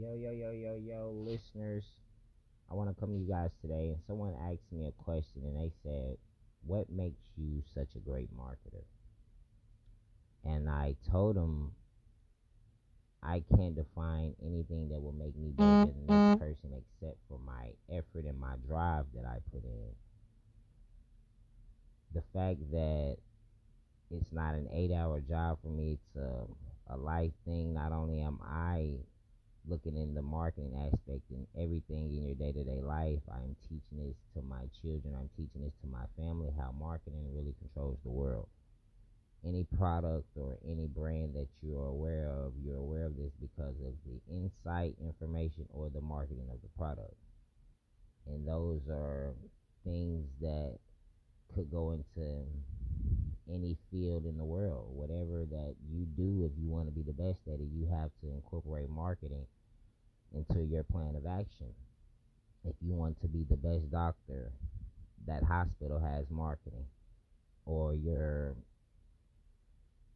Yo, yo, yo, yo, yo, listeners. I want to come to you guys today, and someone asked me a question, and they said, What makes you such a great marketer? And I told them I can't define anything that will make me better than next person except for my effort and my drive that I put in. The fact that it's not an eight hour job for me, it's a, a life thing. Not only am I looking in the marketing aspect and everything in your day to day life. I'm teaching this to my children. I'm teaching this to my family how marketing really controls the world. Any product or any brand that you're aware of, you're aware of this because of the insight, information, or the marketing of the product. And those are things that could go into any field in the world. Whatever that you do, if you want to be the best at it, you have to incorporate marketing into your plan of action. If you want to be the best doctor, that hospital has marketing, or your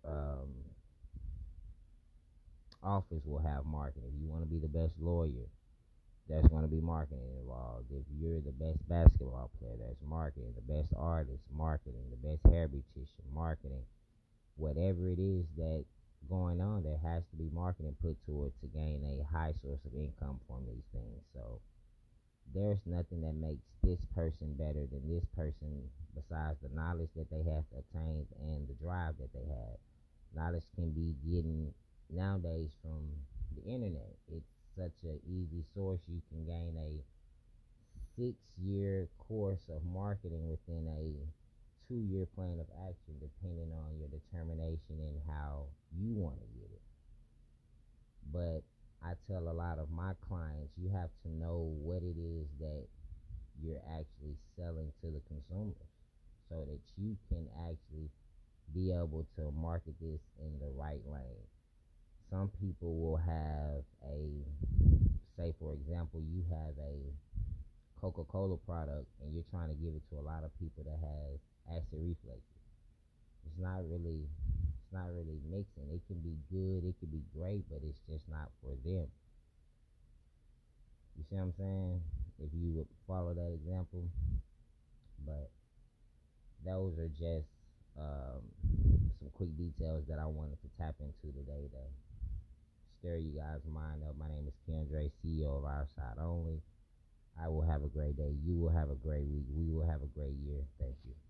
um, office will have marketing. If you want to be the best lawyer, there's going to be marketing involved. If you're the best basketball player, there's marketing. The best artist, marketing. The best hair beautician, marketing. Whatever it is that going on, there has to be marketing put to it to gain a high source of income from these things. So there's nothing that makes this person better than this person besides the knowledge that they have attained and the drive that they have. Knowledge can be getting nowadays from the internet. It's such an easy source. You can gain a six year course of marketing within a two year plan of action depending on your determination and how you want to get it. But I tell a lot of my clients you have to know what it is that you're actually selling to the consumers so that you can actually be able to market this in the right lane. Some people will have a, say, for example, you have a Coca Cola product and you're trying to give it to a lot of people that have acid reflexes. It's not really it's not really mixing. It can be good, it can be great, but it's just not for them. You see what I'm saying? If you would follow that example. But those are just um, some quick details that I wanted to tap into today to stir you guys' mind up. My name is Kendra, CEO of Our Side Only. Have a great day. You will have a great week. We will have a great year. Thank you.